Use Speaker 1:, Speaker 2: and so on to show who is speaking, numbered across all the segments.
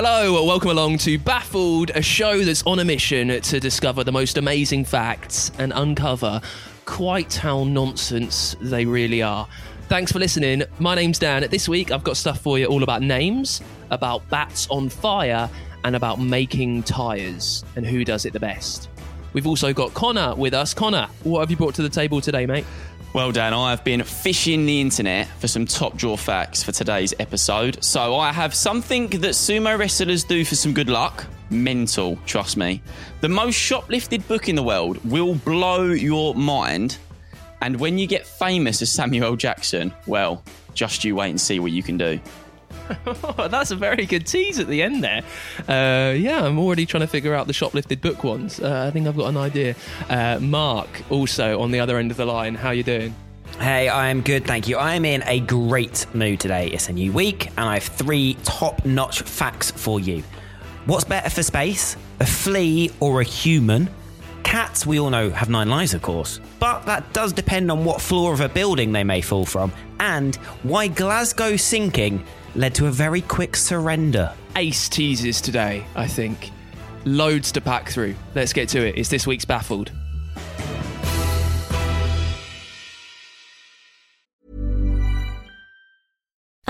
Speaker 1: Hello, welcome along to Baffled, a show that's on a mission to discover the most amazing facts and uncover quite how nonsense they really are. Thanks for listening. My name's Dan. This week I've got stuff for you all about names, about bats on fire, and about making tyres and who does it the best. We've also got Connor with us. Connor, what have you brought to the table today, mate?
Speaker 2: Well, Dan, I have been fishing the internet for some top draw facts for today's episode. So I have something that sumo wrestlers do for some good luck. Mental, trust me. The most shoplifted book in the world will blow your mind. And when you get famous as Samuel Jackson, well, just you wait and see what you can do.
Speaker 1: That's a very good tease at the end there. Uh, yeah, I'm already trying to figure out the shoplifted book ones. Uh, I think I've got an idea. Uh, Mark, also on the other end of the line, how you doing?
Speaker 3: Hey, I'm good, thank you. I'm in a great mood today. It's a new week, and I have three top notch facts for you. What's better for space, a flea or a human? Cats, we all know, have nine lives, of course, but that does depend on what floor of a building they may fall from, and why Glasgow sinking led to a very quick surrender.
Speaker 1: Ace teases today, I think. Loads to pack through. Let's get to it. It's this week's Baffled.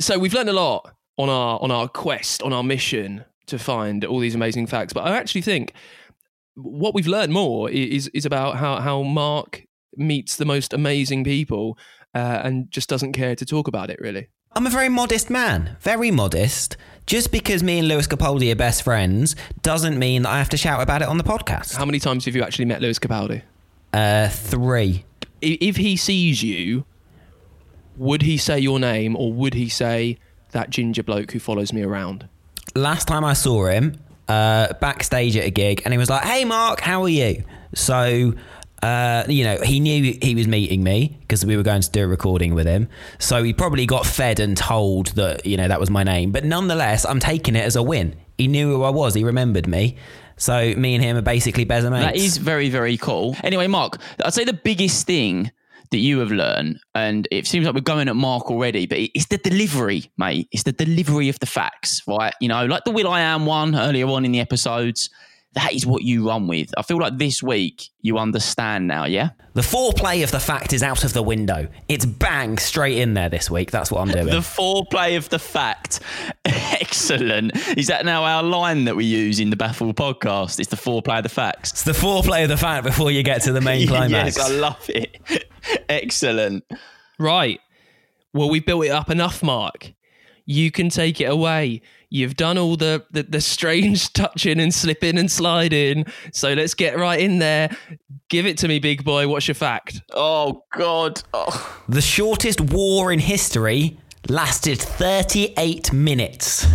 Speaker 1: So we've learned a lot on our on our quest, on our mission to find all these amazing facts. But I actually think what we've learned more is is about how how Mark meets the most amazing people uh, and just doesn't care to talk about it really.
Speaker 3: I'm a very modest man, very modest. Just because me and Lewis Capaldi are best friends doesn't mean that I have to shout about it on the podcast.
Speaker 1: How many times have you actually met Lewis Capaldi?
Speaker 3: Uh, three.
Speaker 1: If he sees you, would he say your name or would he say that ginger bloke who follows me around?
Speaker 3: Last time I saw him, uh, backstage at a gig, and he was like, "Hey, Mark, how are you?" So. Uh, you know, he knew he was meeting me because we were going to do a recording with him. So he probably got fed and told that, you know, that was my name. But nonetheless, I'm taking it as a win. He knew who I was. He remembered me. So me and him are basically better mates.
Speaker 2: That is very, very cool. Anyway, Mark, I'd say the biggest thing that you have learned, and it seems like we're going at Mark already, but it's the delivery, mate. It's the delivery of the facts, right? You know, like the Will I Am one earlier on in the episodes. That is what you run with. I feel like this week you understand now, yeah?
Speaker 3: The foreplay of the fact is out of the window. It's bang straight in there this week. That's what I'm doing.
Speaker 2: The foreplay of the fact. Excellent. Is that now our line that we use in the Baffle podcast? It's the foreplay of the facts.
Speaker 3: it's the foreplay of the fact before you get to the main climax.
Speaker 2: yes, I love it. Excellent.
Speaker 1: Right. Well, we've built it up enough, Mark. You can take it away. You've done all the, the, the strange touching and slipping and sliding. So let's get right in there. Give it to me, big boy. What's your fact?
Speaker 2: Oh, God. Oh.
Speaker 3: The shortest war in history lasted 38 minutes.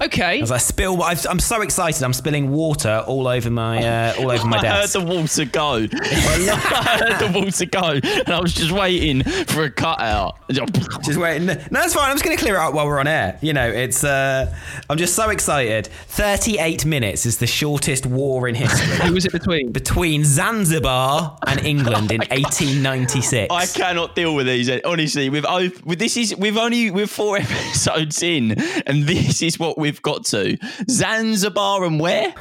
Speaker 1: Okay.
Speaker 3: As I spill, I've, I'm so excited. I'm spilling water all over my uh, all over my desk.
Speaker 2: I heard the water go. I heard the water go, and I was just waiting for a cutout.
Speaker 3: Just waiting. No, that's fine. I'm just going to clear it up while we're on air. You know, it's. Uh, I'm just so excited. 38 minutes is the shortest war in history.
Speaker 1: Who was it between?
Speaker 3: between Zanzibar and England in 1896.
Speaker 2: I cannot deal with these. Honestly, we've with this is we've only we're four episodes in, and this is what we've got to Zanzibar and where?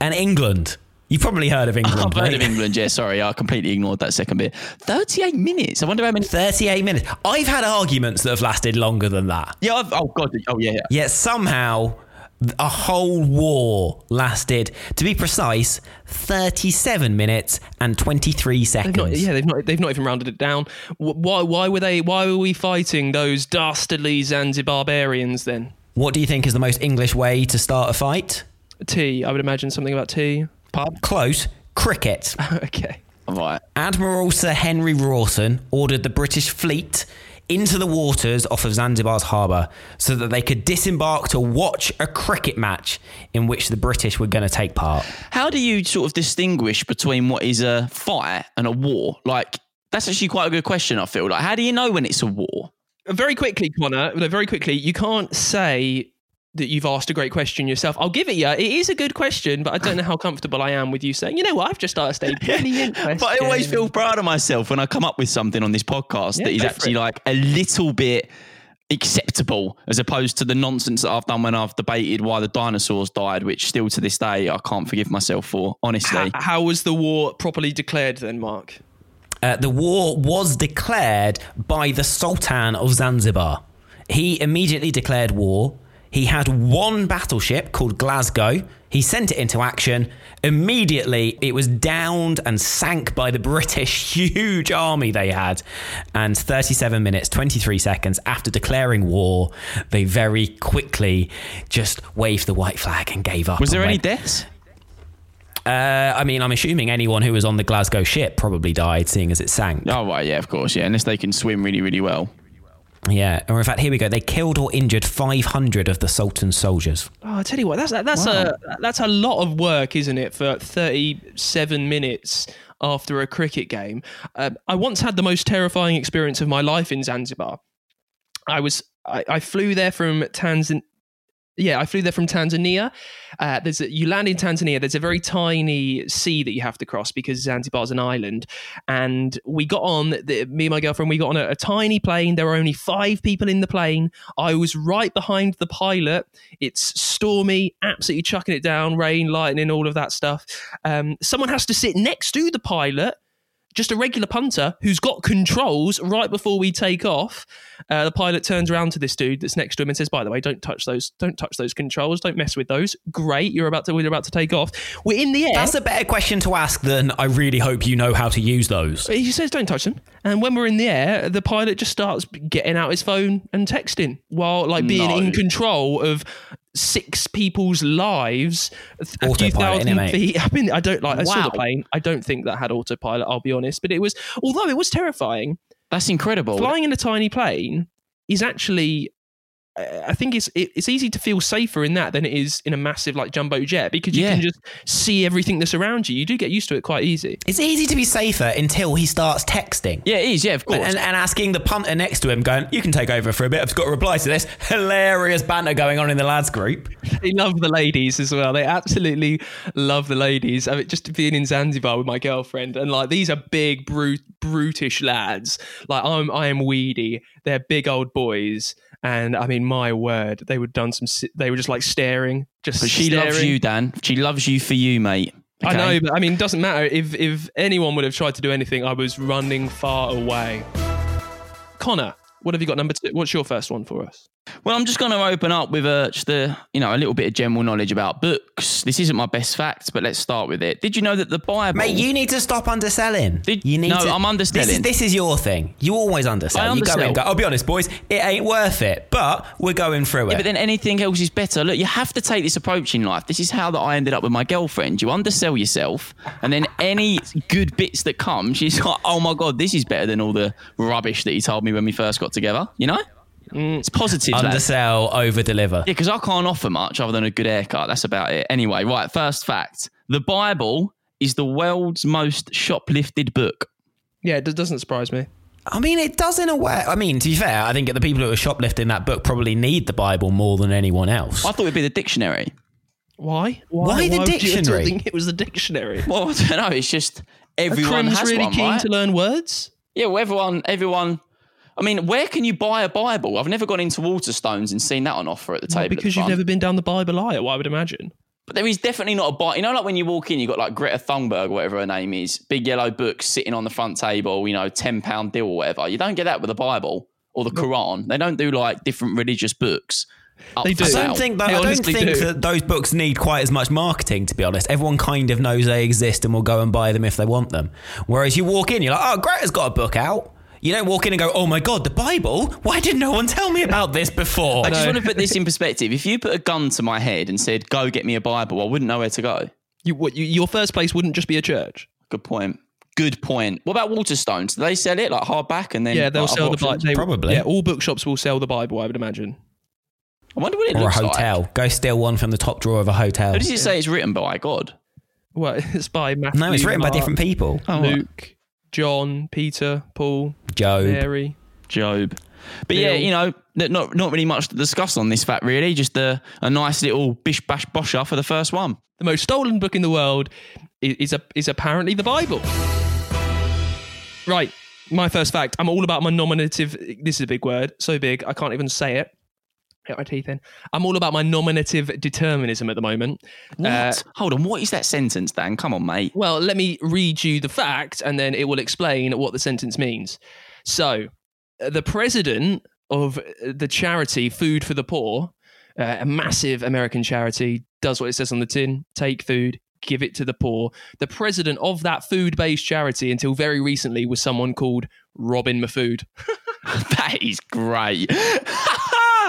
Speaker 3: and England. You've probably heard of England.
Speaker 2: I've heard of England, yeah. Sorry, I completely ignored that second bit. 38 minutes. I wonder how many.
Speaker 3: 38 minutes. I've had arguments that have lasted longer than that.
Speaker 2: Yeah, I've, oh, God. Oh, yeah. yeah.
Speaker 3: Yet somehow a whole war lasted, to be precise, 37 minutes and 23 seconds.
Speaker 1: They've not, yeah, they've not. They've not even rounded it down. Why? Why were they? Why were we fighting those dastardly Zanzibarbarians then?
Speaker 3: What do you think is the most English way to start a fight?
Speaker 1: Tea. I would imagine something about tea. Pub.
Speaker 3: Close. Cricket.
Speaker 1: okay.
Speaker 2: Right.
Speaker 3: Admiral Sir Henry Rawson ordered the British fleet into the waters off of Zanzibar's harbour so that they could disembark to watch a cricket match in which the British were going to take part.
Speaker 2: How do you sort of distinguish between what is a fight and a war? Like, that's actually quite a good question, I feel. Like, how do you know when it's a war?
Speaker 1: Very quickly, Connor. Very quickly. You can't say that you've asked a great question yourself. I'll give it you. It is a good question, but I don't know how comfortable I am with you saying, you know what, I've just asked a brilliant question.
Speaker 2: But I always feel proud of myself when I come up with something on this podcast
Speaker 1: Yeah,
Speaker 2: that is actually like a little bit acceptable as opposed to the nonsense that I've done when I've debated why the dinosaurs died, which still to this day I can't forgive myself for, honestly.
Speaker 1: How, how was the war properly declared then, Mark?
Speaker 3: Uh, the war was declared by the Sultan of Zanzibar. He immediately declared war. He had one battleship called Glasgow. He sent it into action. Immediately, it was downed and sank by the British huge army they had. And 37 minutes, 23 seconds after declaring war, they very quickly just waved the white flag and gave up.
Speaker 2: Was there
Speaker 3: and
Speaker 2: any
Speaker 3: went-
Speaker 2: deaths?
Speaker 3: Uh, I mean, I'm assuming anyone who was on the Glasgow ship probably died, seeing as it sank.
Speaker 2: Oh, right, yeah, of course, yeah, unless they can swim really, really well.
Speaker 3: Yeah, or in fact, here we go. They killed or injured 500 of the Sultan's soldiers.
Speaker 1: Oh, I tell you what, that's that's a that's a lot of work, isn't it, for 37 minutes after a cricket game? Um, I once had the most terrifying experience of my life in Zanzibar. I was I, I flew there from Tanzania. Yeah, I flew there from Tanzania. Uh, there's a, you land in Tanzania. There's a very tiny sea that you have to cross because Zanzibar's an island. And we got on. The, me and my girlfriend. We got on a, a tiny plane. There were only five people in the plane. I was right behind the pilot. It's stormy, absolutely chucking it down, rain, lightning, all of that stuff. Um, someone has to sit next to the pilot just a regular punter who's got controls right before we take off. Uh, the pilot turns around to this dude that's next to him and says, "By the way, don't touch those. Don't touch those controls. Don't mess with those. Great, you're about to. We're about to take off. We're in the air."
Speaker 3: That's a better question to ask than I really hope you know how to use those.
Speaker 1: he says, "Don't touch them." And when we're in the air, the pilot just starts getting out his phone and texting while like being
Speaker 2: No.
Speaker 1: in control of six people's lives. A few thousand
Speaker 3: mate?
Speaker 1: feet. I mean, I don't like. I saw the plane. I don't think that had autopilot. I'll be honest, but it was. Although it was terrifying.
Speaker 2: That's incredible.
Speaker 1: flying in a tiny plane is actually I think it's it, it's easy to feel safer in that than it is in a massive like jumbo jet because you
Speaker 2: Yeah.
Speaker 1: can just see everything that's around you. You do get used to it quite easy.
Speaker 3: It's easy to be safer until he starts texting.
Speaker 2: Yeah, it is, yeah, of course.
Speaker 3: And, and asking the punter next to him, going, You can take over for a bit. I've got to reply to this. Hilarious banter going on in the lads group.
Speaker 1: They love the ladies as well. They absolutely love the ladies. I mean, just being in Zanzibar with my girlfriend and like these are big brute brutish lads. Like I'm I am weedy. They're big old boys. And I mean, my word, they were done some. They were just like staring, just.
Speaker 2: but she
Speaker 1: staring.
Speaker 2: loves you, Dan. She loves you for you, mate.
Speaker 1: I know, but I mean, it doesn't matter. If if anyone would have tried to do anything, I was running far away. Connor, what have you got number two? What's your first one for us?
Speaker 2: Well, I'm just going to open up with a, just a, you know, a little bit of general knowledge about books. This isn't my best fact, but let's start with it. Did you know that the Bible?
Speaker 3: Mate, you need to stop underselling.
Speaker 2: Did-
Speaker 3: you need
Speaker 2: no,
Speaker 3: to,
Speaker 2: I'm underselling.
Speaker 3: This is, this is your thing. You always undersell.
Speaker 2: I
Speaker 3: You go in and go,
Speaker 2: undersell.
Speaker 3: I'll be honest, boys, it ain't worth it, but we're going through
Speaker 2: Yeah,
Speaker 3: it.
Speaker 2: but then anything else is better. Look, you have to take this approach in life. This is how that I ended up with my girlfriend. You undersell yourself, and then any good bits that come, she's like, "Oh my god, this is better than all the rubbish that you told me when we first got together." You know, Mm, it's positive. lads.
Speaker 3: Undersell, over deliver.
Speaker 2: Yeah, because I can't offer much other than a good haircut. That's about it. Anyway, right. First fact: the Bible is the world's most shoplifted book.
Speaker 1: Yeah, it doesn't surprise me.
Speaker 3: I mean, it does in a way. I mean, to be fair, I think the people who are shoplifting that book probably need the Bible more than anyone else.
Speaker 2: I thought it'd be the dictionary.
Speaker 1: Why?
Speaker 3: Why the
Speaker 1: would you
Speaker 3: dictionary?
Speaker 1: think it was the dictionary.
Speaker 2: Well, I don't know. It's just everyone
Speaker 1: Crim's
Speaker 2: has
Speaker 1: really
Speaker 2: one,
Speaker 1: keen
Speaker 2: right?
Speaker 1: to learn words.
Speaker 2: Yeah, well, everyone, everyone. I mean, where can you buy a Bible? I've never gone into Waterstones and seen that on offer at the
Speaker 1: Well,
Speaker 2: table. at the
Speaker 1: because you've never been down the Bible aisle, I would imagine.
Speaker 2: But there is definitely not a Bible. You know, like when you walk in, you've got like Greta Thunberg, whatever her name is, big yellow book sitting on the front table, you know, ten pound deal or whatever. You don't get that with the Bible or the Quran. They don't do like different religious books.
Speaker 1: They do.
Speaker 3: I don't think that,
Speaker 1: They
Speaker 3: I don't think
Speaker 1: do.
Speaker 3: that those books need quite as much marketing. To be honest, everyone kind of knows they exist and will go and buy them if they want them. Whereas you walk in, you're like, "Oh, Greta's got a book out." You don't walk in and go, "Oh my god, the Bible! Why did no one tell me about this before?"
Speaker 2: I just want to put this in perspective. If you put a gun to my head and said, "Go get me a Bible," I wouldn't know where to go.
Speaker 1: You, what, you, your first place wouldn't just be a church.
Speaker 2: Good point. Good point. What about Waterstones? Do they sell it like hardback and then?
Speaker 1: Yeah, they'll
Speaker 2: like,
Speaker 1: sell the Bible.
Speaker 2: options?
Speaker 3: Probably.
Speaker 1: Yeah, all bookshops will sell the Bible. I would imagine.
Speaker 2: I wonder what it
Speaker 3: or a hotel.
Speaker 2: like.
Speaker 3: Go steal one from the top drawer of a hotel.
Speaker 2: Who does it say it's written by? God.
Speaker 1: Well, it's by Matthew.
Speaker 3: No, it's written by different people.
Speaker 2: Oh, right.
Speaker 1: Luke, John, Peter, Paul,
Speaker 3: Job.
Speaker 1: Mary.
Speaker 2: Job. But yeah, you know, not not really much to discuss on this fact, really. Just a, a nice little bish bash bosher for the first one.
Speaker 1: The most stolen book in the world is, is, a, is apparently the Bible. Right, my first fact. I'm all about my nominative. This is a big word, so big I can't even say it. Get my teeth in. I'm all about my nominative determinism at the moment.
Speaker 2: What?
Speaker 1: Uh,
Speaker 2: Hold on, what is that sentence, Dan? Come on, mate.
Speaker 1: Well, let me read you the fact and then it will explain what the sentence means. So, uh, the president of uh, the charity Food for the Poor, uh, a massive American charity, does what it says on the tin take food, give it to the poor. The president of that food based charity until very recently was someone called Robin Mahfood.
Speaker 2: that is great.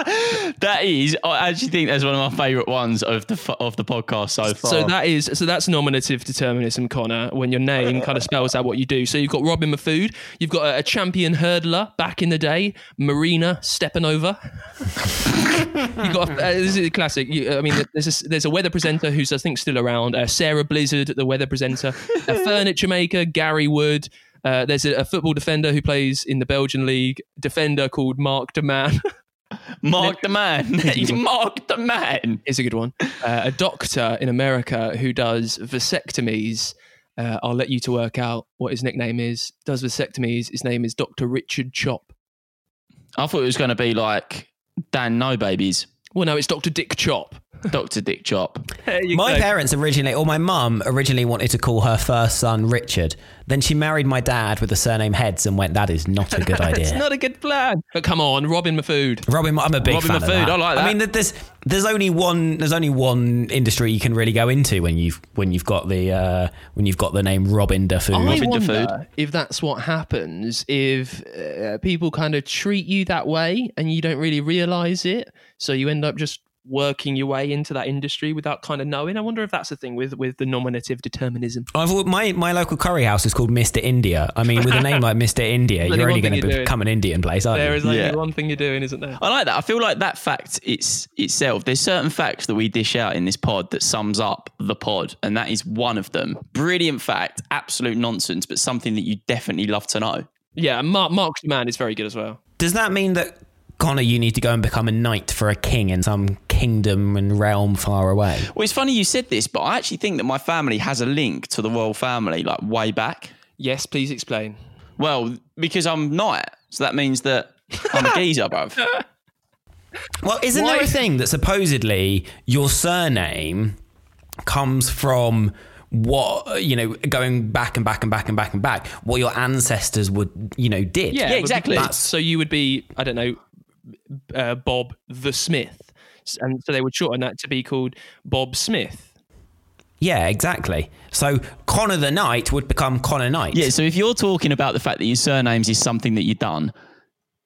Speaker 2: that is. I actually think that's one of my favourite ones of the of the podcast so far.
Speaker 1: So that is so that's nominative determinism, Connor. When your name kind of spells out what you do. So you've got Robin Mahfood, you've got a, a champion hurdler back in the day, Marina Stepanova. You've got a, uh, this is a classic. You, I mean, there's a, there's a weather presenter who's I think still around. Uh, Sarah Blizzard, the weather presenter, a furniture maker, Gary Wood. Uh, there's a, a football defender who plays in the Belgian league, defender called Mark De Man.
Speaker 2: Mark the man. Mark the man.
Speaker 1: is a good one. Uh, a doctor in America who does vasectomies. Uh, I'll let you to work out what his nickname is. Does vasectomies. His name is Dr. Richard Chop.
Speaker 2: I thought it was going to be like Dan No Babies,
Speaker 1: Well, no, it's Dr. Dick Chop.
Speaker 2: Doctor Dick Chop.
Speaker 3: My
Speaker 1: go.
Speaker 3: parents originally, or my mum originally wanted to call her first son Richard. Then she married my dad with the surname Heads and went, that is not a good
Speaker 1: It's
Speaker 3: idea.
Speaker 1: not a good plan. But come on, Robin Mahfood.
Speaker 3: Robin, I'm a big
Speaker 2: Robin
Speaker 3: fan of
Speaker 2: Mahfood,
Speaker 3: that.
Speaker 2: I like that.
Speaker 3: I mean, there's there's only one there's only one industry you can really go into when you've when you've got the uh, when you've got the name Robin Dafoe.
Speaker 1: I
Speaker 2: Robin
Speaker 1: wonder
Speaker 2: Dafoe.
Speaker 1: if that's what happens if uh, people kind of treat you that way and you don't really realize it. So you end up just working your way into that industry without kind of knowing. I wonder if that's the thing with, with the nominative determinism.
Speaker 3: I've, my my local curry house is called Mr. India. I mean, with a name like Mr. India, you're only going to
Speaker 1: you're doing.
Speaker 3: become an Indian place, aren't
Speaker 1: There
Speaker 3: you?
Speaker 1: is only
Speaker 2: Yeah.
Speaker 1: one thing you're doing, isn't there?
Speaker 2: I like that. I feel like that fact it's itself. There's certain facts that we dish out in this pod that sums up the pod, and that is one of them. Brilliant fact, absolute nonsense, but something that you definitely love to know.
Speaker 1: Yeah, and Mark Mark's the man is very good as well.
Speaker 3: Does that mean that Connor, you need to go and become a knight for a king in some kingdom and realm far away?
Speaker 2: Well, it's funny you said this, but I actually think that my family has a link to the royal family, like way back.
Speaker 1: Yes, please explain.
Speaker 2: Well, because I'm knight, so that means that I'm a geezer, bruv.
Speaker 3: Well, isn't
Speaker 1: Why-
Speaker 3: there a thing that supposedly your surname comes from what you know, going back and back and back and back and back, what your ancestors would you know did?
Speaker 1: Yeah,
Speaker 2: Yeah, exactly.
Speaker 1: So you would be, I don't know, uh, Bob the Smith, and so they would shorten that to be called Bob Smith.
Speaker 3: Yeah, exactly. So Connor the Knight would become Connor Knight.
Speaker 2: Yeah, so if you're talking about the fact that your surnames is something that you've done,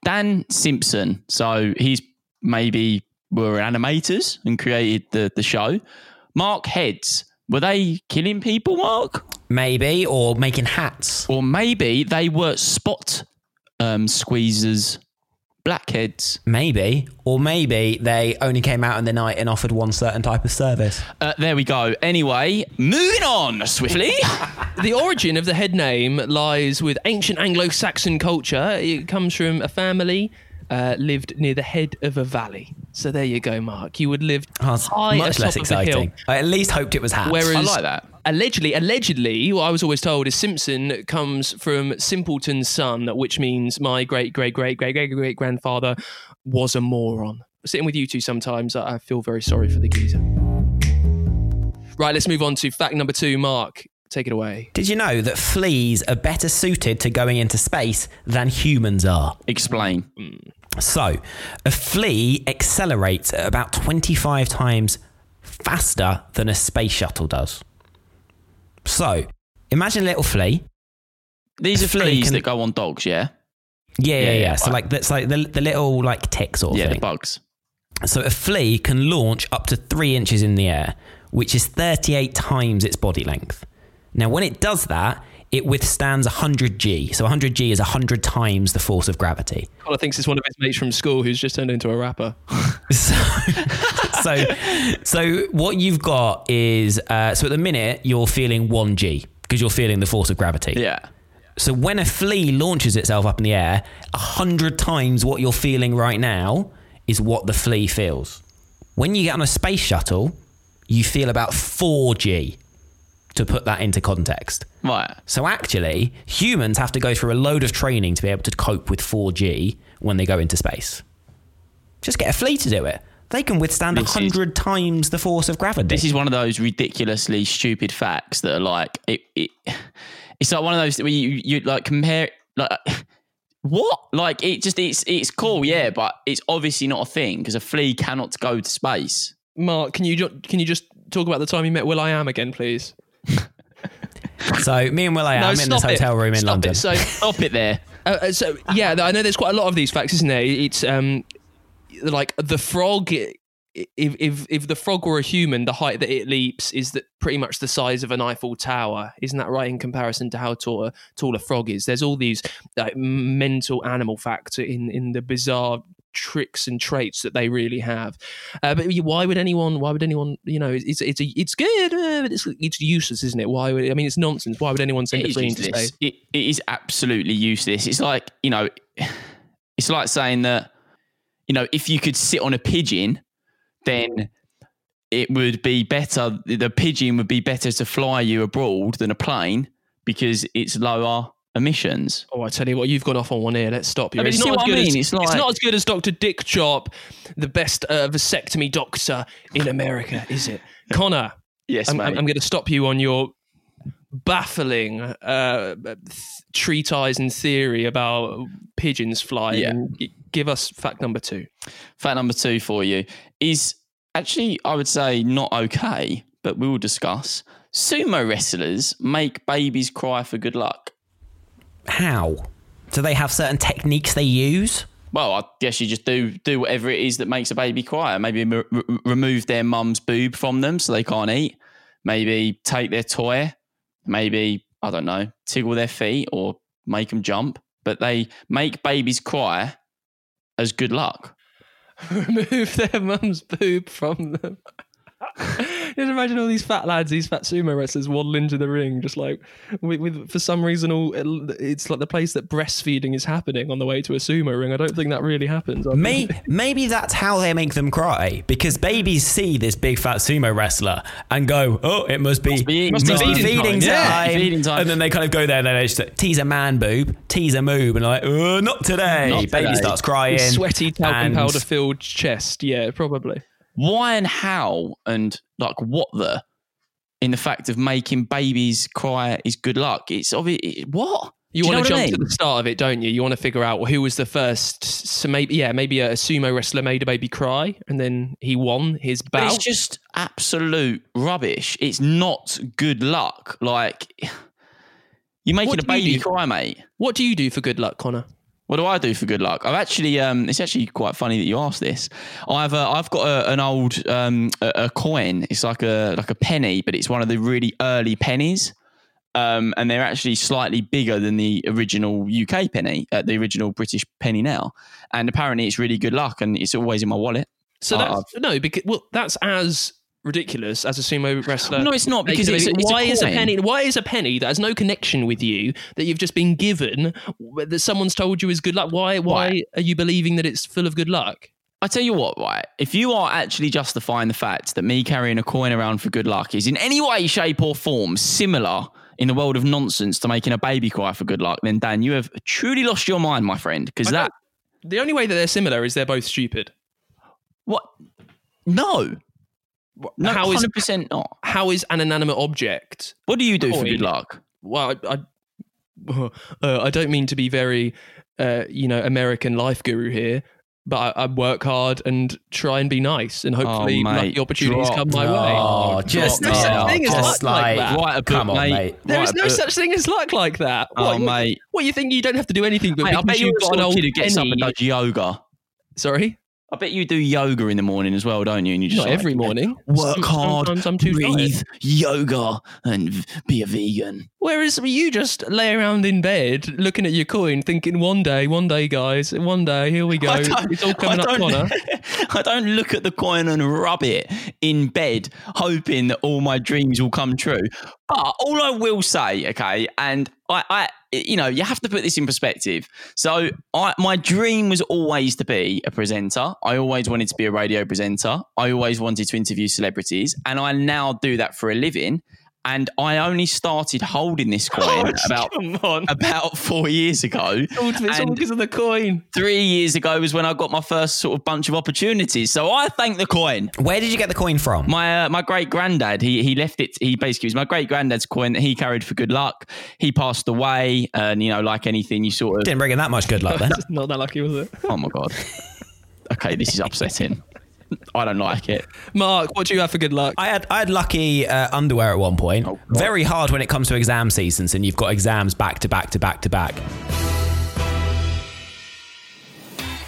Speaker 2: Dan Simpson, so he's maybe were animators and created the, the show. Mark Heads, were they killing people, Mark?
Speaker 3: maybe, or making hats.
Speaker 2: Or maybe they were spot um, squeezers, blackheads.
Speaker 3: Maybe, or maybe they only came out in the night and offered one certain type of service.
Speaker 2: Uh, there we go. Anyway, moving on swiftly.
Speaker 1: The origin of the head name lies with ancient Anglo-Saxon culture. It comes from a family uh, lived near the head of a valley. So there you go, Mark. You would live
Speaker 3: Oh,
Speaker 1: high
Speaker 3: much
Speaker 1: atop
Speaker 3: less
Speaker 1: of hill.
Speaker 3: exciting. I at least hoped it was hats.
Speaker 1: Whereas
Speaker 2: I like that.
Speaker 1: Allegedly, allegedly, what I was always told is Simpson comes from simpleton's son, which means my great great great great great great grandfather was a moron. Sitting with you two sometimes, I I feel very sorry for the geezer. Right, let's move on to fact number two. Mark, take it away.
Speaker 3: Did you know that fleas are better suited to going into space than humans are?
Speaker 2: Explain. Hmm.
Speaker 3: So, a flea accelerates at about 25 times faster than a space shuttle does. So, imagine a little flea.
Speaker 2: These are fleas
Speaker 3: can-
Speaker 2: that go on dogs, yeah?
Speaker 3: Yeah, yeah,
Speaker 2: Yeah,
Speaker 3: yeah.
Speaker 2: yeah,
Speaker 3: So, like that's like the, the little like tick sort of
Speaker 2: Yeah,
Speaker 3: thing.
Speaker 2: the bugs.
Speaker 3: So a flea can launch up to three inches in the air, which is 38 times its body length. Now, when it does that, it withstands 100 G. So 100 G is 100 times the force of gravity.
Speaker 1: Connor thinks it's one of his mates from school who's just turned into a rapper.
Speaker 3: So, so, so what you've got is uh, so at the minute you're feeling 1 G because you're feeling the force of gravity.
Speaker 2: Yeah.
Speaker 3: So when a flea launches itself up in the air, 100 times what you're feeling right now is what the flea feels. When you get on a space shuttle, you feel about 4G to put that into context.
Speaker 2: Right.
Speaker 3: So actually, humans have to go through a load of training to be able to cope with 4G when they go into space. Just get a flea to do it. They can withstand
Speaker 2: This is-
Speaker 3: 100 times the force of gravity.
Speaker 2: This is one of those ridiculously stupid facts that are like it. it it's like one of those where you you like compare like what like it just it's it's cool yeah, but it's obviously not a thing because a flea cannot go to space.
Speaker 1: Mark, can you ju- can you just talk about the time you met Will I Am again, please?
Speaker 3: So me and Will I am in this
Speaker 1: stop it.
Speaker 3: hotel room in
Speaker 1: Stop
Speaker 3: London.
Speaker 1: It. So,
Speaker 2: Stop it there.
Speaker 1: uh, uh, so yeah, I know there's quite a lot of these facts, isn't there? It's um, like the frog. If if if the frog were a human, the height that it leaps is that pretty much the size of an Eiffel Tower. Isn't that right in comparison to how tall a tall a frog is? There's all these like mental animal facts in in the bizarre tricks and traits that they really have. Uh, but why would anyone? Why would anyone? You know, it's it's a, it's good, uh, but it's it's useless, isn't it? Why would I mean it's nonsense? Why would anyone send
Speaker 2: It
Speaker 1: a
Speaker 2: is
Speaker 1: flea into
Speaker 2: useless.
Speaker 1: space?
Speaker 2: It, it is absolutely useless. It's like you know, it's like saying that you know if you could sit on a pigeon, then it would be better. The pigeon would be better to fly you abroad than a plane because it's lower emissions.
Speaker 1: Oh, I tell you what, you've gone off on one ear. Let's stop you.
Speaker 2: I mean,
Speaker 1: it's not as
Speaker 2: I
Speaker 1: good as
Speaker 2: mean? It's like-
Speaker 1: not as good as Doctor Dick Chop, the best uh, vasectomy doctor in America, is it? Connor,
Speaker 2: Yes,
Speaker 1: I'm,
Speaker 2: mate.
Speaker 1: I'm, going to stop you on your baffling uh, th- treatise and theory about pigeons flying.
Speaker 2: Yeah.
Speaker 1: G- give us fact number two.
Speaker 2: Fact number two for you is actually, I would say, not okay, but we will discuss. Sumo wrestlers make babies cry for good luck.
Speaker 3: How? Do they have certain techniques they use?
Speaker 2: Well, I guess you just do do whatever it is that makes a baby cry. Maybe m- r- remove their mum's boob from them so they can't eat. Maybe take their toy. Maybe I don't know, tickle their feet or make them jump. But they make babies cry as good luck.
Speaker 1: Remove their mum's boob from them. Just imagine all these fat lads, these fat sumo wrestlers waddle into the ring, just like with, with for some reason, all it's like the place that breastfeeding is happening on the way to a sumo ring. I don't think that really happens.
Speaker 3: May, maybe that's how they make them cry because babies see this big fat sumo wrestler and go, "Oh, it must be,
Speaker 2: be
Speaker 3: must be
Speaker 2: time."
Speaker 3: feeding,
Speaker 2: Yeah,
Speaker 3: time.
Speaker 2: feeding time.
Speaker 3: And then they kind of go there and then they just tease a man boob, tease a moob, and like, "Oh, not today."
Speaker 2: Not
Speaker 3: Baby
Speaker 2: today.
Speaker 3: starts crying,
Speaker 1: His sweaty talcum powder filled chest. Yeah, probably.
Speaker 2: Why and how and like what the in the fact of making babies cry is good luck. It's obvious. What
Speaker 1: You
Speaker 2: Do
Speaker 1: want to
Speaker 2: what I
Speaker 1: jump to the start of it, don't you? You want to figure out who was the first. So maybe, yeah, maybe a sumo wrestler made a baby cry, and then he won his
Speaker 2: But it's just absolute rubbish. It's not good luck. Like you're making a
Speaker 1: do you
Speaker 2: baby cry, mate.
Speaker 1: what do you do for good luck, Connor?
Speaker 2: What do I do for good luck? I've actually, um, it's actually quite funny that you asked this. I've, uh, I've got a, an old um, a, a coin. It's like a like a penny, but it's one of the really early pennies, um, and they're actually slightly bigger than the original UK penny, uh, the original British penny now. And apparently, it's really good luck, and it's always in my wallet.
Speaker 1: So that's no, because well, that's as ridiculous as a sumo wrestler.
Speaker 2: No, it's not, because
Speaker 1: a
Speaker 2: it's- it's a
Speaker 1: why is a penny? Why is a penny that has no connection with you that you've just been given that someone's told you is good luck? Why? Why
Speaker 2: Right.
Speaker 1: are you believing that it's full of good luck?
Speaker 2: I tell you what, right? If you are actually justifying the fact that me carrying a coin around for good luck is in any way, shape, or form similar in the world of nonsense to making a baby cry for good luck, then Dan, you have truly lost your mind, my friend. Because that
Speaker 1: The only way that they're similar is they're both stupid.
Speaker 2: what? No, No,
Speaker 1: how is
Speaker 2: 100% not.
Speaker 1: how is an inanimate object?
Speaker 2: What do you do for good luck?
Speaker 1: Well, I I, uh, I don't mean to be very, uh, you know, American life guru here, but I, I work hard and try and be nice, and hopefully,
Speaker 2: Oh, mate,
Speaker 1: lucky opportunities
Speaker 2: drop.
Speaker 1: come my way.
Speaker 3: Oh, just,
Speaker 1: No such
Speaker 3: oh,
Speaker 1: thing as luck like
Speaker 3: like,
Speaker 1: that.
Speaker 2: Write a book,
Speaker 3: come on,
Speaker 2: mate.
Speaker 3: mate.
Speaker 1: There is no
Speaker 2: book.
Speaker 1: such thing as luck like that.
Speaker 2: Oh, mate.
Speaker 1: What you think? You don't have to do anything, but
Speaker 2: Mate, I
Speaker 1: because
Speaker 2: bet
Speaker 1: you've got an old
Speaker 2: kid who gets up and does yoga.
Speaker 1: Sorry,
Speaker 2: I bet you do yoga in the morning as well, don't you? And you just
Speaker 1: not
Speaker 2: like,
Speaker 1: every morning.
Speaker 2: Work hard,
Speaker 1: Sometimes I'm too
Speaker 2: breathe,
Speaker 1: tired.
Speaker 2: yoga, and be a vegan.
Speaker 1: Whereas you just lay around in bed looking at your coin, thinking, "One day, one day, guys, one day, here we go. It's all coming up, Connor."
Speaker 2: I don't look at the coin and rub it in bed, hoping that all my dreams will come true. But all I will say, okay, and I, I you know, you have to put this in perspective. So, I, my dream was always to be a presenter. I always wanted to be a radio presenter. I always wanted to interview celebrities, and I now do that for a living. And I only started holding this coin about
Speaker 1: Oh, Come on,
Speaker 2: about four years ago.
Speaker 1: it's all
Speaker 2: And-
Speaker 1: because of the coin.
Speaker 2: three years ago was when I got my first sort of bunch of opportunities. So I thank the coin.
Speaker 3: Where did you get the coin from?
Speaker 2: My uh, my great granddad, he he left it. He basically it was my great granddad's coin that he carried for good luck. He passed away, and you know, like anything, you sort of.
Speaker 3: Didn't bring in that much good luck then.
Speaker 1: Not that lucky, was it?
Speaker 2: Oh my god. Okay, this is upsetting. I don't like it.
Speaker 1: Mark, what do you have for good luck?
Speaker 3: I had I had lucky uh, underwear at one point.
Speaker 2: Oh,
Speaker 3: Very hard when it comes to exam seasons and you've got exams back to back to back to back.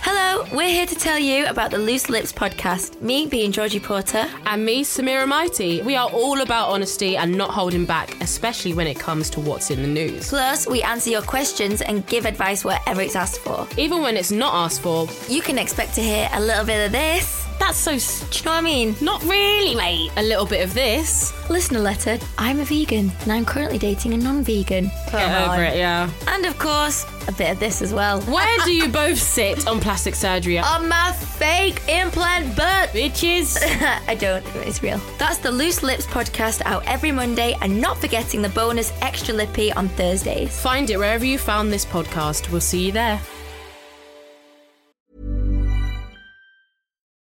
Speaker 4: Hello, we're here to tell you about the Loose Lips podcast. Me being Georgie Porter.
Speaker 5: And me, Samira Mighty. We are all about honesty and not holding back, especially when it comes to what's in the news.
Speaker 4: Plus, we answer your questions and give advice wherever it's asked for.
Speaker 5: Even when it's not asked for,
Speaker 4: You can expect to hear a little bit of this.
Speaker 5: That's so.
Speaker 4: Do you know what I mean?
Speaker 5: Not really, mate. A little bit of this.
Speaker 4: Listener letter. I'm a vegan and I'm currently dating a non-vegan.
Speaker 5: Get over it, yeah.
Speaker 4: And of course, a bit of this as well.
Speaker 5: Where do you both sit on plastic surgery?
Speaker 4: On my fake implant butt.
Speaker 5: Bitches.
Speaker 4: I don't. It's real. That's the Loose Lips podcast out every Monday, and not forgetting the bonus extra lippy on Thursdays.
Speaker 5: Find it wherever you found this podcast. We'll see you there.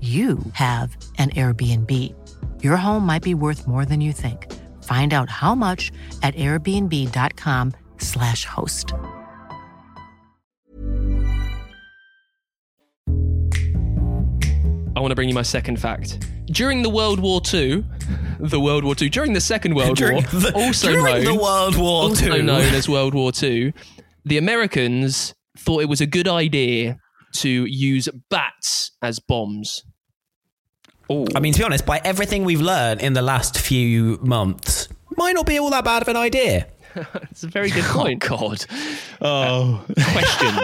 Speaker 6: you have an Airbnb. Your home might be worth more than you think. Find out how much at airbnb.com/slash host.
Speaker 1: I want to bring you my second fact. During the World War II, the World War II, during the Second World
Speaker 3: During
Speaker 1: War,
Speaker 3: the-
Speaker 1: also
Speaker 3: during
Speaker 1: known,
Speaker 3: the World War
Speaker 1: also
Speaker 3: II.
Speaker 1: known as World War II, the Americans thought it was a good idea to use bats as bombs.
Speaker 2: Oh,
Speaker 3: I mean, to be honest, by everything we've learned in the last few months, might not be all that bad of an idea.
Speaker 1: It's a very good
Speaker 2: oh
Speaker 1: point.
Speaker 2: God. Uh, oh.
Speaker 1: Questions.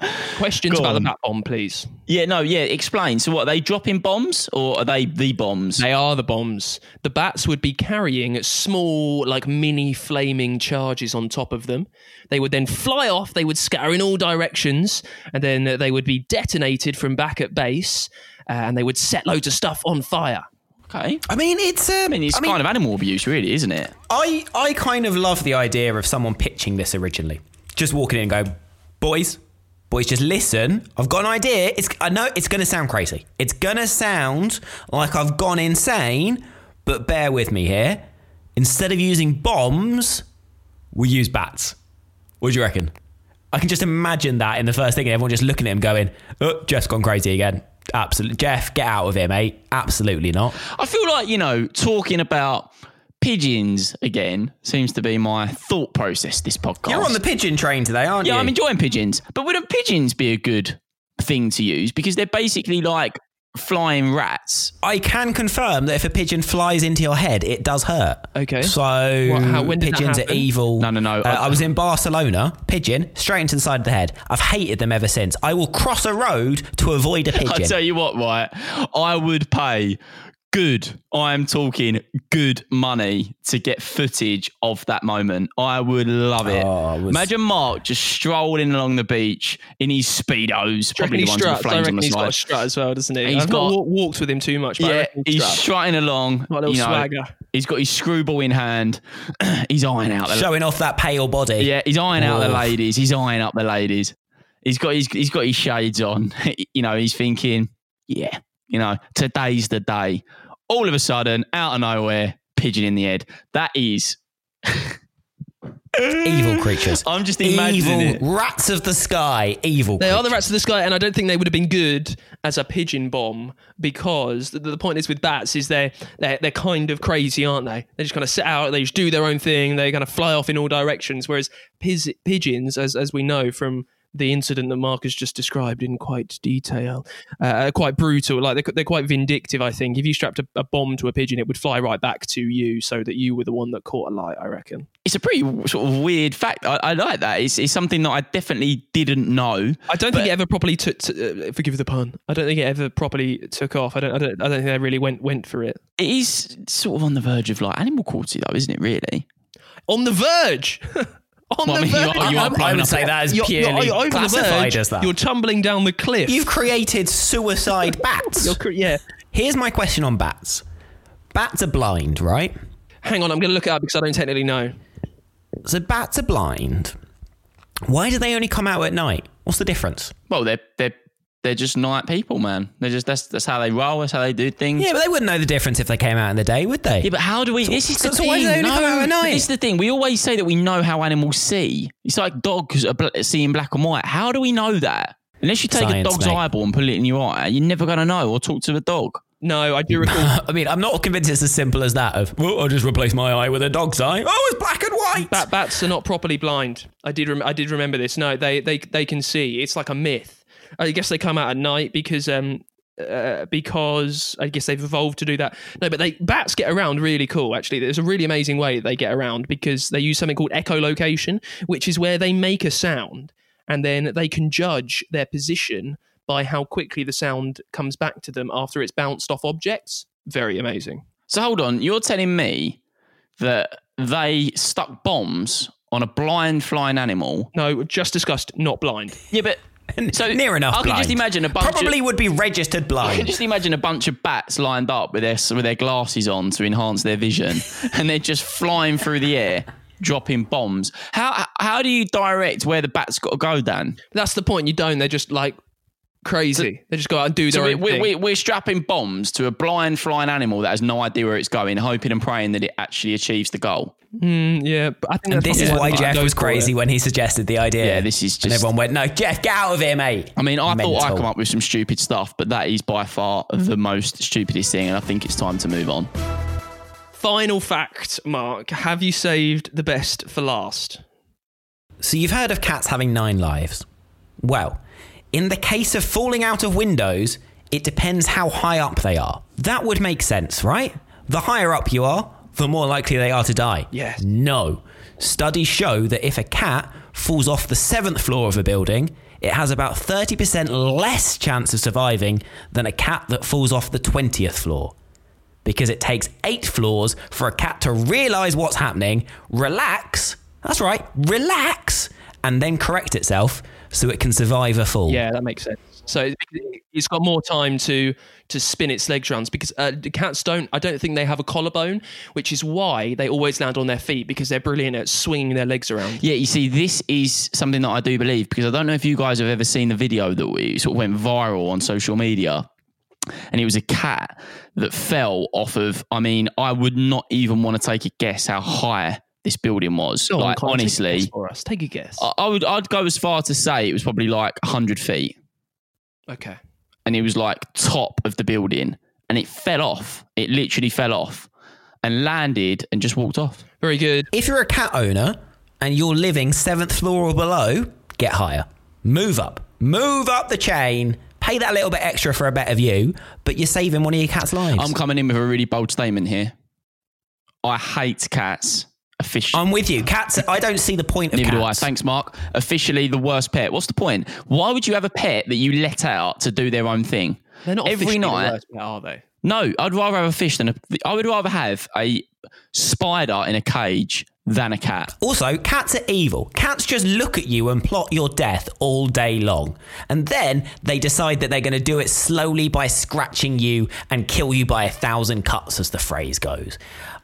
Speaker 1: Questions
Speaker 2: Go
Speaker 1: about the bat bomb, please.
Speaker 2: Yeah, no, yeah. Explain. So, what are they dropping bombs, or are they the bombs?
Speaker 1: They are the bombs. The bats would be carrying small, like mini flaming charges on top of them. They would then fly off, they would scatter in all directions, and then they would be detonated from back at base. Uh, and they would set loads of stuff on fire.
Speaker 2: Okay.
Speaker 3: I mean, it's. Um,
Speaker 2: I mean, it's
Speaker 3: I mean-
Speaker 2: kind of animal abuse, really, isn't it?
Speaker 3: I I kind of love the idea of someone pitching this originally. Just walking in and going, boys, boys, just listen. I've got an idea. It's I know it's going to sound crazy. It's going to sound like I've gone insane, but bear with me here. Instead of using bombs, we use bats. What do you reckon? I can just imagine that in the first thing, and everyone just looking at him, going, "Oh, Jeff's gone crazy again." Absolutely, Jeff, get out of here, mate. Absolutely not.
Speaker 2: I feel like, you know, talking about pigeons again seems to be my thought process this podcast.
Speaker 3: You're on the pigeon train today, aren't
Speaker 2: yeah,
Speaker 3: you?
Speaker 2: Yeah, I'm enjoying pigeons. But wouldn't pigeons be a good thing to use? Because they're basically like flying rats.
Speaker 3: I can confirm that if a pigeon flies into your head, it does hurt.
Speaker 1: Okay.
Speaker 3: So
Speaker 1: What- how-
Speaker 3: pigeons are evil.
Speaker 2: No, no, no.
Speaker 3: Uh, I was in Barcelona. Pigeon straight into the side of the head. I've hated them ever since. I will cross a road to avoid a pigeon.
Speaker 2: I tell you what, right? I would pay good, I'm talking good money to get footage of that moment. I would love it.
Speaker 3: Oh, it was-
Speaker 2: Imagine Mark just strolling along the beach in his Speedos,
Speaker 1: Do you reckon
Speaker 2: probably
Speaker 1: he
Speaker 2: the ones with
Speaker 1: struts?
Speaker 2: the
Speaker 1: I
Speaker 2: flames on
Speaker 1: reckon
Speaker 2: the
Speaker 1: he's got a strut as well, doesn't he?
Speaker 2: He's
Speaker 1: I've
Speaker 2: got-
Speaker 1: not walked with him too much, but
Speaker 2: Yeah, he's
Speaker 1: struts.
Speaker 2: strutting along.
Speaker 1: Got a little
Speaker 2: you know,
Speaker 1: swagger.
Speaker 2: He's got his screwball in hand. he's eyeing out the
Speaker 3: Showing off that pale body.
Speaker 2: Yeah, he's eyeing out the ladies. He's eyeing up the ladies. He's got his he's got his shades on. you know, he's thinking, yeah, you know, today's the day. All of a sudden, out of nowhere, pigeon in the head. That is
Speaker 3: Evil creatures.
Speaker 2: I'm just imagining
Speaker 3: evil
Speaker 2: it.
Speaker 3: rats of the sky. Evil.
Speaker 1: They are the rats of the sky, and I don't think they would have been good as a pigeon bomb because the, the point is with bats is they're, they're they're kind of crazy, aren't they? They just kind of sit out, they just do their own thing, they kind of fly off in all directions. Whereas piz- pigeons, as as we know from the incident that Mark has just described in quite detail, uh, quite brutal. Like they're, they're quite vindictive. I think if you strapped a, a bomb to a pigeon, it would fly right back to you, so that you were the one that caught a light. I reckon.
Speaker 2: It's a pretty sort of weird fact. I, I like that. It's, it's something that I definitely didn't know.
Speaker 1: I don't think it ever properly took. To, uh, forgive the pun. I don't think it ever properly took off. I don't. I don't. I don't think they really went went for it.
Speaker 2: It is sort of on the verge of like animal cruelty, though, isn't it? Really?
Speaker 1: On the verge. on
Speaker 2: Well, I
Speaker 1: the
Speaker 2: mean, you
Speaker 1: verge.
Speaker 2: are- you are
Speaker 1: I'm-
Speaker 2: blowing
Speaker 3: I would say that is
Speaker 1: You're,
Speaker 3: purely
Speaker 1: you're the
Speaker 3: classified
Speaker 1: verge.
Speaker 3: as that.
Speaker 1: You're tumbling down the cliff.
Speaker 3: You've created suicide bats.
Speaker 1: You're yeah.
Speaker 3: Here's my question on bats. Bats are blind, right?
Speaker 1: Hang on. I'm going to look it up because I don't technically know.
Speaker 3: So bats are blind. Why do they only come out at night? What's the difference?
Speaker 2: Well, they're they're they're just night people, man. They're just that's that's how they roll. That's how they do things.
Speaker 3: Yeah, but they wouldn't know the difference if they came out in the day, would they?
Speaker 2: Yeah, but how do we? This is
Speaker 3: so-
Speaker 2: the
Speaker 3: so
Speaker 2: thing.
Speaker 3: why do they only
Speaker 2: no,
Speaker 3: come out at night?
Speaker 2: This is the thing. We always say that we know how animals see. It's like dogs are bl- seeing black and white. How do we know that? Unless you take a dog's
Speaker 3: mate.
Speaker 2: eyeball and put it in your eye, you're never gonna know or talk to the dog.
Speaker 1: No, I do recall.
Speaker 3: I mean, I'm not convinced it's as simple as that. Of well, I'll just replace my eye with a dog's eye. Oh, it's black and white.
Speaker 1: Bat, bats are not properly blind. I did. Rem- I did remember this. No, they they they can see. It's like a myth. I guess they come out at night because um uh, because I guess they've evolved to do that. No, but they bats get around really cool. Actually, there's a really amazing way that they get around because they use something called echolocation, which is where they make a sound and then they can judge their position by how quickly the sound comes back to them after it's bounced off objects. Very amazing.
Speaker 2: So hold on, you're telling me that they stuck bombs on a blind flying animal?
Speaker 1: No, just discussed. Not blind.
Speaker 2: Yeah, but so
Speaker 3: Near enough.
Speaker 2: I can just imagine a bunch
Speaker 3: Probably
Speaker 2: of,
Speaker 3: would be registered blind.
Speaker 2: I can just imagine a bunch of bats lined up with their with their glasses on to enhance their vision, and they're just flying through the air, dropping bombs. How how do you direct where the bats got to go, Dan?
Speaker 1: That's the point. You don't. They're just like crazy. they just go out and do their
Speaker 2: So we,
Speaker 1: own
Speaker 2: we,
Speaker 1: thing.
Speaker 2: we, we're strapping bombs to a blind flying animal that has no idea where it's going, hoping and praying that it actually achieves the goal.
Speaker 1: Mm, yeah, but I think
Speaker 3: And this is why Jeff was crazy
Speaker 1: it.
Speaker 3: when he suggested the idea.
Speaker 2: Yeah, this is
Speaker 3: And
Speaker 2: just-
Speaker 3: everyone went, "No, Jeff, get out of here, mate."
Speaker 2: I mean, I thought I
Speaker 3: Mental.
Speaker 2: come up with some stupid stuff, but that is by far the most stupidest thing, and I think it's time to move on.
Speaker 1: Final fact, Mark. Have you saved the best for last?
Speaker 3: So you've heard of cats having nine lives. Well, in the case of falling out of windows, it depends how high up they are. That would make sense, right? The higher up you are, the more likely they are to die.
Speaker 1: Yes.
Speaker 3: No. Studies show that if a cat falls off the seventh floor of a building, it has about 30% less chance of surviving than a cat that falls off the 20th floor. Because it takes eight floors for a cat to realize what's happening, relax, that's right, relax, and then correct itself so it can survive a fall.
Speaker 1: Yeah, that makes sense. So it- it's got more time to to spin its legs around because uh, cats don't. I don't think they have a collarbone, which is why they always land on their feet because they're brilliant at swinging their legs around.
Speaker 2: Yeah, you see, this is something that I do believe because I don't know if you guys have ever seen the video that we sort of went viral on social media. And it was a cat that fell off of. I mean, I would not even want to take a guess how high this building was.
Speaker 1: On,
Speaker 2: like,
Speaker 1: Connor, take a
Speaker 2: honestly,
Speaker 1: guess for us, take a guess.
Speaker 2: I, I would. I'd go as far to say it was probably like hundred feet,
Speaker 1: okay.
Speaker 2: and it was like top of the building, and it fell off. It literally fell off, and landed, and just walked off.
Speaker 1: Very good.
Speaker 3: If you're a cat owner and you're living seventh floor or below, get higher. Move up. Move up the chain. Pay that little bit extra for a better view, but you're saving one of your cat's lives.
Speaker 2: I'm coming in with a really bold statement here. I hate cats. Officially.
Speaker 3: I'm with you. Cats, I don't see the point of
Speaker 2: Neither do I. Thanks, Mark. Officially the worst pet. What's the point? Why would you have a pet that you let out to do their own thing?
Speaker 1: They're not
Speaker 2: every
Speaker 1: officially the
Speaker 2: night.
Speaker 1: worst pet, are they?
Speaker 2: No, I'd rather have a fish than a. I would rather have a spider in a cage than a cat.
Speaker 3: Also, cats are evil. Cats just look at you and plot your death all day long. And then they decide that they're going to do it slowly by scratching you and kill you by a thousand cuts, as the phrase goes.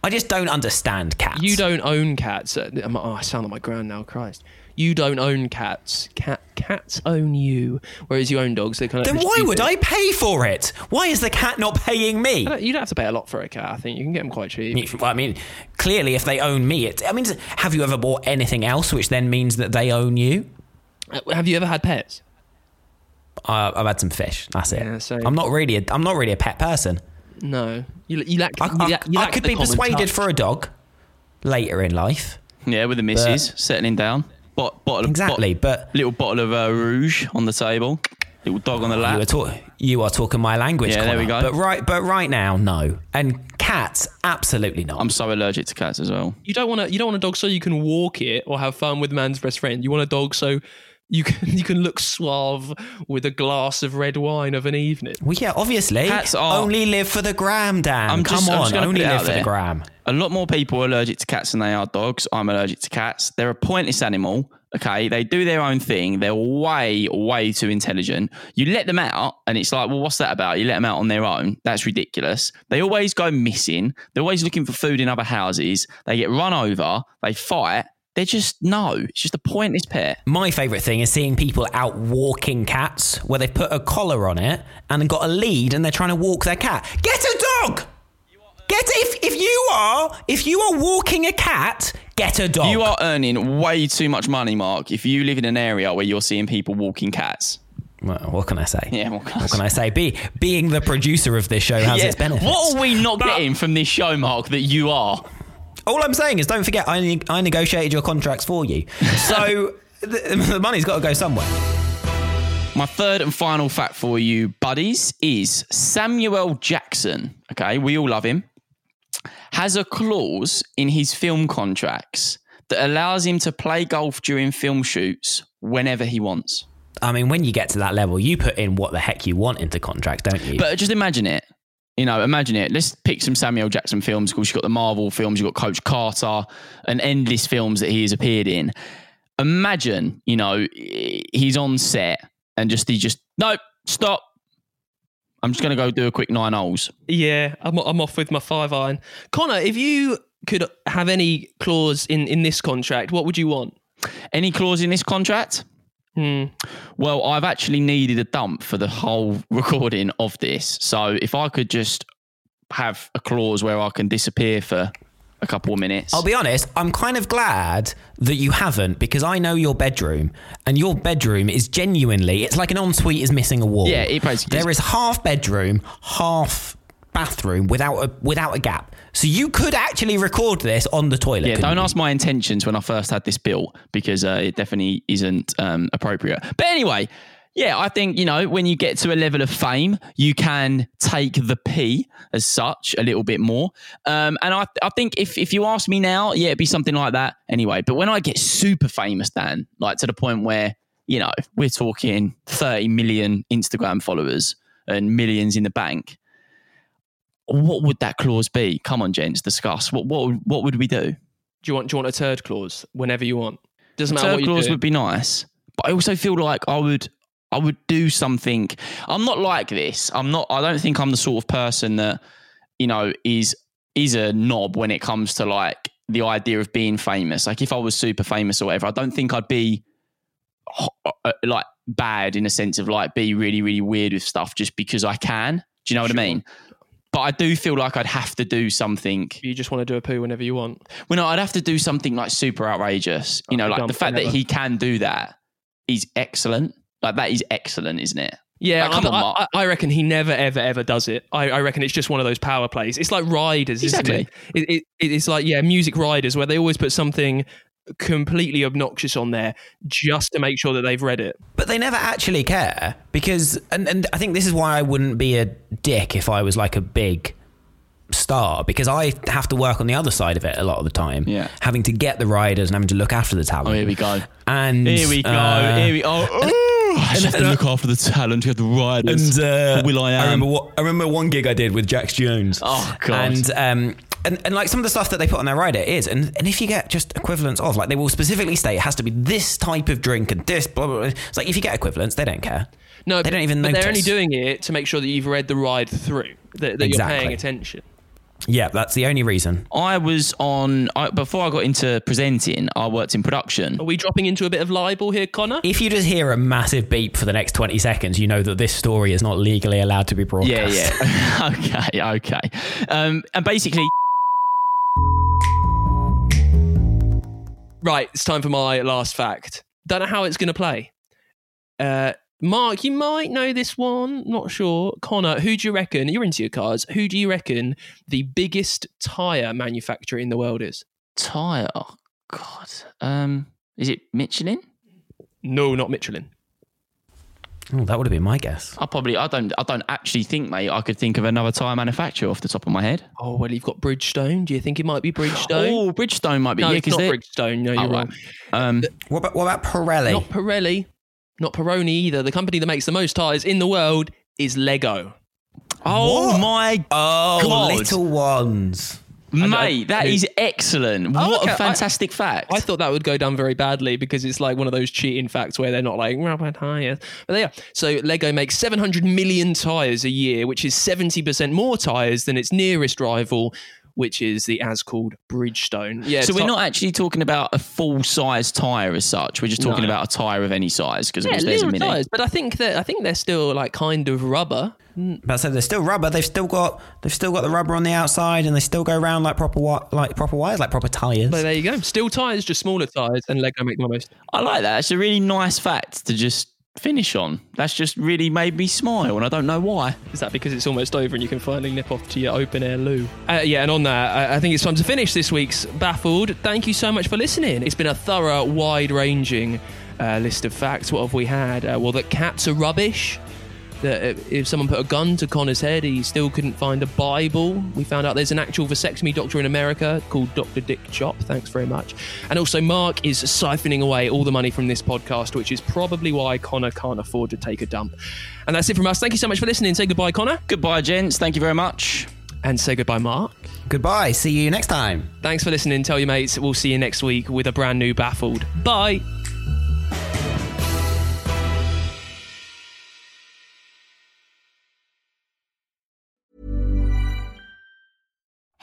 Speaker 3: I just don't understand cats.
Speaker 1: You don't own cats. Uh, Oh, I sound like my grand now. Christ. You don't own cats. Cat cats own you, whereas you own dogs. They kind of
Speaker 3: Then why would I pay for it? Why is the cat not paying me?
Speaker 1: You don't have to pay a lot for a cat. I think you can get them quite cheap.
Speaker 3: Well, I mean, clearly, if they own me, it. I mean, have you ever bought anything else, which then means that they own you?
Speaker 1: Uh, Have you ever had pets?
Speaker 3: Uh, I've had some fish. That's it.
Speaker 1: Yeah, so-
Speaker 3: I'm not really. A, I'm not really a pet person.
Speaker 1: No, you, you lack.
Speaker 3: I,
Speaker 1: you lack- you
Speaker 3: I
Speaker 1: lack
Speaker 3: could be persuaded
Speaker 1: touch.
Speaker 3: for a dog later in life.
Speaker 2: Yeah, with the missus settling down. Bot, bottle of,
Speaker 3: Exactly,
Speaker 2: bot- little bottle of uh, rouge on the table. Little dog on the lap.
Speaker 3: You are, talk- you are talking my language.
Speaker 2: Yeah, there we go.
Speaker 3: But right, but right now, no. And cats, absolutely not.
Speaker 2: I'm so allergic to cats as well.
Speaker 1: You don't want to. You don't want a dog so you can walk it or have fun with man's best friend. You want a dog so you can you can look suave with a glass of red wine of an evening.
Speaker 3: well, yeah, obviously.
Speaker 2: Cats are-
Speaker 3: only live for the gram, Dan.
Speaker 2: I'm
Speaker 3: Come
Speaker 2: just,
Speaker 3: on, only live for the gram.
Speaker 2: A lot more people are allergic to cats than they are dogs. I'm allergic to cats. They're a pointless animal. Okay, they do their own thing. They're way, way too intelligent. You let them out, and it's like, well, what's that about? You let them out on their own. That's ridiculous. They always go missing. They're always looking for food in other houses. They get run over. They fight. They're just no. It's just a pointless pet.
Speaker 3: My favourite thing is seeing people out walking cats where they've put a collar on it and got a lead and they're trying to walk their cat. Get a dog! Get if if you are if you are walking a cat, get a dog.
Speaker 2: You are earning way too much money, Mark, if you live in an area where you're seeing people walking cats.
Speaker 3: Well, what can I say?
Speaker 2: Yeah, what can I
Speaker 3: What can I say? Be, being the producer of this show has
Speaker 2: Yeah,
Speaker 3: its benefits.
Speaker 2: What are we not getting from this show, Mark, that you are?
Speaker 3: All I'm saying is, don't forget, I, ne- I negotiated your contracts for you. So the, the money's got to go somewhere.
Speaker 2: My third and final fact for you, buddies, is Samuel Jackson. Okay, we all love him. Has a clause in his film contracts that allows him to play golf during film shoots whenever he wants.
Speaker 3: I mean, when you get to that level, you put in what the heck you want into contract, don't you?
Speaker 2: But just imagine it. You know, imagine it. Let's pick some Samuel Jackson films. Of course, you've got the Marvel films, you've got Coach Carter, and endless films that he has appeared in. Imagine, you know, he's on set and just he just nope, stop. I'm just going to go do a quick nine holes.
Speaker 1: Yeah, I'm, I'm off with my five iron. Connor, if you could have any clause in in this contract, what would you want?
Speaker 2: Any clause in this contract?
Speaker 1: Hmm.
Speaker 2: Well, I've actually needed a dump for the whole recording of this. So if I could just have a clause where I can disappear for a couple of minutes.
Speaker 3: I'll be honest, I'm kind of glad that you haven't because I know your bedroom and your bedroom is genuinely, it's like an ensuite is missing a wall.
Speaker 2: Yeah, it basically
Speaker 3: There is half bedroom, half bathroom without a without a gap. So you could actually record this on the toilet.
Speaker 2: Yeah, don't
Speaker 3: you?
Speaker 2: ask my intentions when I first had this built because uh, it definitely isn't um, appropriate. But anyway, yeah, I think, you know, when you get to a level of fame, you can take the P as such a little bit more. Um, and I, I think if, if you ask me now, yeah, it'd be something like that anyway. But when I get super famous, Dan, like to the point where, you know, we're talking 30 million Instagram followers and millions in the bank, what would that clause be? Come on, gents, discuss. What what would- what would we do?
Speaker 1: Do you want do you want a third clause whenever you want? Doesn't matter what
Speaker 2: clause would be nice, but I also feel like I would I would do something. I'm not like this. I'm not. I don't think I'm the sort of person that you know is is a knob when it comes to like the idea of being famous. Like if I was super famous or whatever, I don't think I'd be uh, like bad in a sense of like be really really weird with stuff just because I can. Do you know what I mean? But I do feel like I'd have to do something.
Speaker 1: You just want to do a poo whenever you want.
Speaker 2: Well, no, I'd have to do something like super outrageous. Oh, you know,
Speaker 1: Oh,
Speaker 2: like the fact that he can do that is excellent. Like that is excellent, isn't it?
Speaker 1: Yeah,
Speaker 2: Like, on,
Speaker 1: I. I reckon he never, ever, ever does it. I, I reckon it's just one of those power plays. It's like Riders,
Speaker 2: Exactly.
Speaker 1: isn't it? It, it? It's like, yeah, music Riders, where they always put something completely obnoxious on there just to make sure that they've read it.
Speaker 3: But they never actually care because, and, and I think this is why I wouldn't be a dick if I was like a big star because I have to work on the other side of it a lot of the time.
Speaker 2: Yeah.
Speaker 3: Having to get the riders and having to look after the talent.
Speaker 2: Oh, here we go.
Speaker 3: And
Speaker 2: Here we go.
Speaker 3: uh,
Speaker 2: here we go. Oh, I just have to look after the talent. You have the riders.
Speaker 3: And uh,
Speaker 2: will.i.am. I
Speaker 3: remember what I remember one gig I did with Jax Jones.
Speaker 2: Oh, God.
Speaker 3: And um and, and like some of the stuff that they put on their rider is and, and if you get just equivalents of like they will specifically state it has to be this type of drink and this blah blah blah. It's like if you get equivalents, they don't care.
Speaker 1: No,
Speaker 3: They don't even
Speaker 1: but They're only doing it to make sure that you've read the ride through, that, that you're paying attention.
Speaker 3: Yeah, that's the only reason.
Speaker 2: I was on I, before I got into presenting. I worked in production.
Speaker 1: Are we dropping into a bit of libel here, Connor?
Speaker 3: If you just hear a massive beep for the next 20 seconds, you know that this story is not legally allowed to be
Speaker 2: Yeah,
Speaker 3: broadcast.
Speaker 2: yeah. okay, okay. Um, and basically,
Speaker 1: Right, it's time for my last fact. Don't know how it's going to play. Uh, Mark, you might know this one. Not sure. Connor, who do you reckon? You're into your cars. Who do you reckon the biggest tire manufacturer in the world is?
Speaker 2: tire. Oh God. Um, is it Michelin?
Speaker 1: No, not Michelin.
Speaker 3: Oh, that would have been my guess.
Speaker 2: I probably. I don't. I don't actually think, mate. I could think of another tire manufacturer off the top of my head.
Speaker 1: Oh well, you've got Bridgestone. Do you think it might be Bridgestone?
Speaker 2: Oh, Bridgestone might be.
Speaker 1: no,
Speaker 2: yeah,
Speaker 1: it's
Speaker 2: 'cause
Speaker 1: not
Speaker 2: they're-
Speaker 1: Bridgestone. No,
Speaker 2: Oh,
Speaker 1: you're
Speaker 2: right.
Speaker 1: wrong.
Speaker 2: Um,
Speaker 3: What about, what about Pirelli?
Speaker 1: Not Pirelli. Not Peroni either. The company that makes the most tires in the world is Lego.
Speaker 2: oh
Speaker 3: What?
Speaker 2: my
Speaker 3: oh,
Speaker 2: God.
Speaker 3: little ones.
Speaker 2: Mate, that is excellent.
Speaker 1: Oh,
Speaker 2: What
Speaker 1: okay,
Speaker 2: a
Speaker 1: I-
Speaker 2: fantastic fact.
Speaker 1: I thought that would go down very badly because it's like one of those cheating facts where they're not like rubber tires, but they are. So Lego makes 700 million tires a year, which is 70% more tires than its nearest rival, which is the as called Bridgestone. Yeah.
Speaker 2: so we're
Speaker 1: ti-
Speaker 2: not actually talking about a full size tire as such. We're just talking
Speaker 1: No.
Speaker 2: about a tire of any size because
Speaker 1: Yeah,
Speaker 2: there's a
Speaker 1: little
Speaker 2: mini.
Speaker 1: tires, but I think that I think they're still like kind of rubber.
Speaker 3: But so they're still rubber. They've still got they've still got the rubber on the outside, and they still go around like proper wi- like proper wires, like proper tires.
Speaker 1: But there you go. Still tires, just smaller tires, and Lego make the most.
Speaker 2: I like that. It's a really nice fact to just finish on. That's just really made me smile, and I don't know why.
Speaker 1: Is that because it's almost over and you can finally nip off to your open air loo? Uh, yeah, and on that, I, I think it's time to finish this week's Baffled. Thank you so much for listening. It's been a thorough, wide ranging uh, list of facts. What have we had? Uh, well, that cats are rubbish. That uh, if someone put a gun to Connor's head, he still couldn't find a Bible. We found out there's an actual vasectomy doctor in America called Dr. Dick Chopp. Thanks very much. And also, Mark is siphoning away all the money from this podcast, which is probably why Connor can't afford to take a dump. And that's it from us. Thank you so much for listening. Say goodbye, Connor.
Speaker 2: Goodbye, gents. Thank you very much.
Speaker 1: And say goodbye, Mark.
Speaker 3: Goodbye. See you next time.
Speaker 1: Thanks for listening. Tell your mates. We'll see you next week with a brand new Baffled. Bye.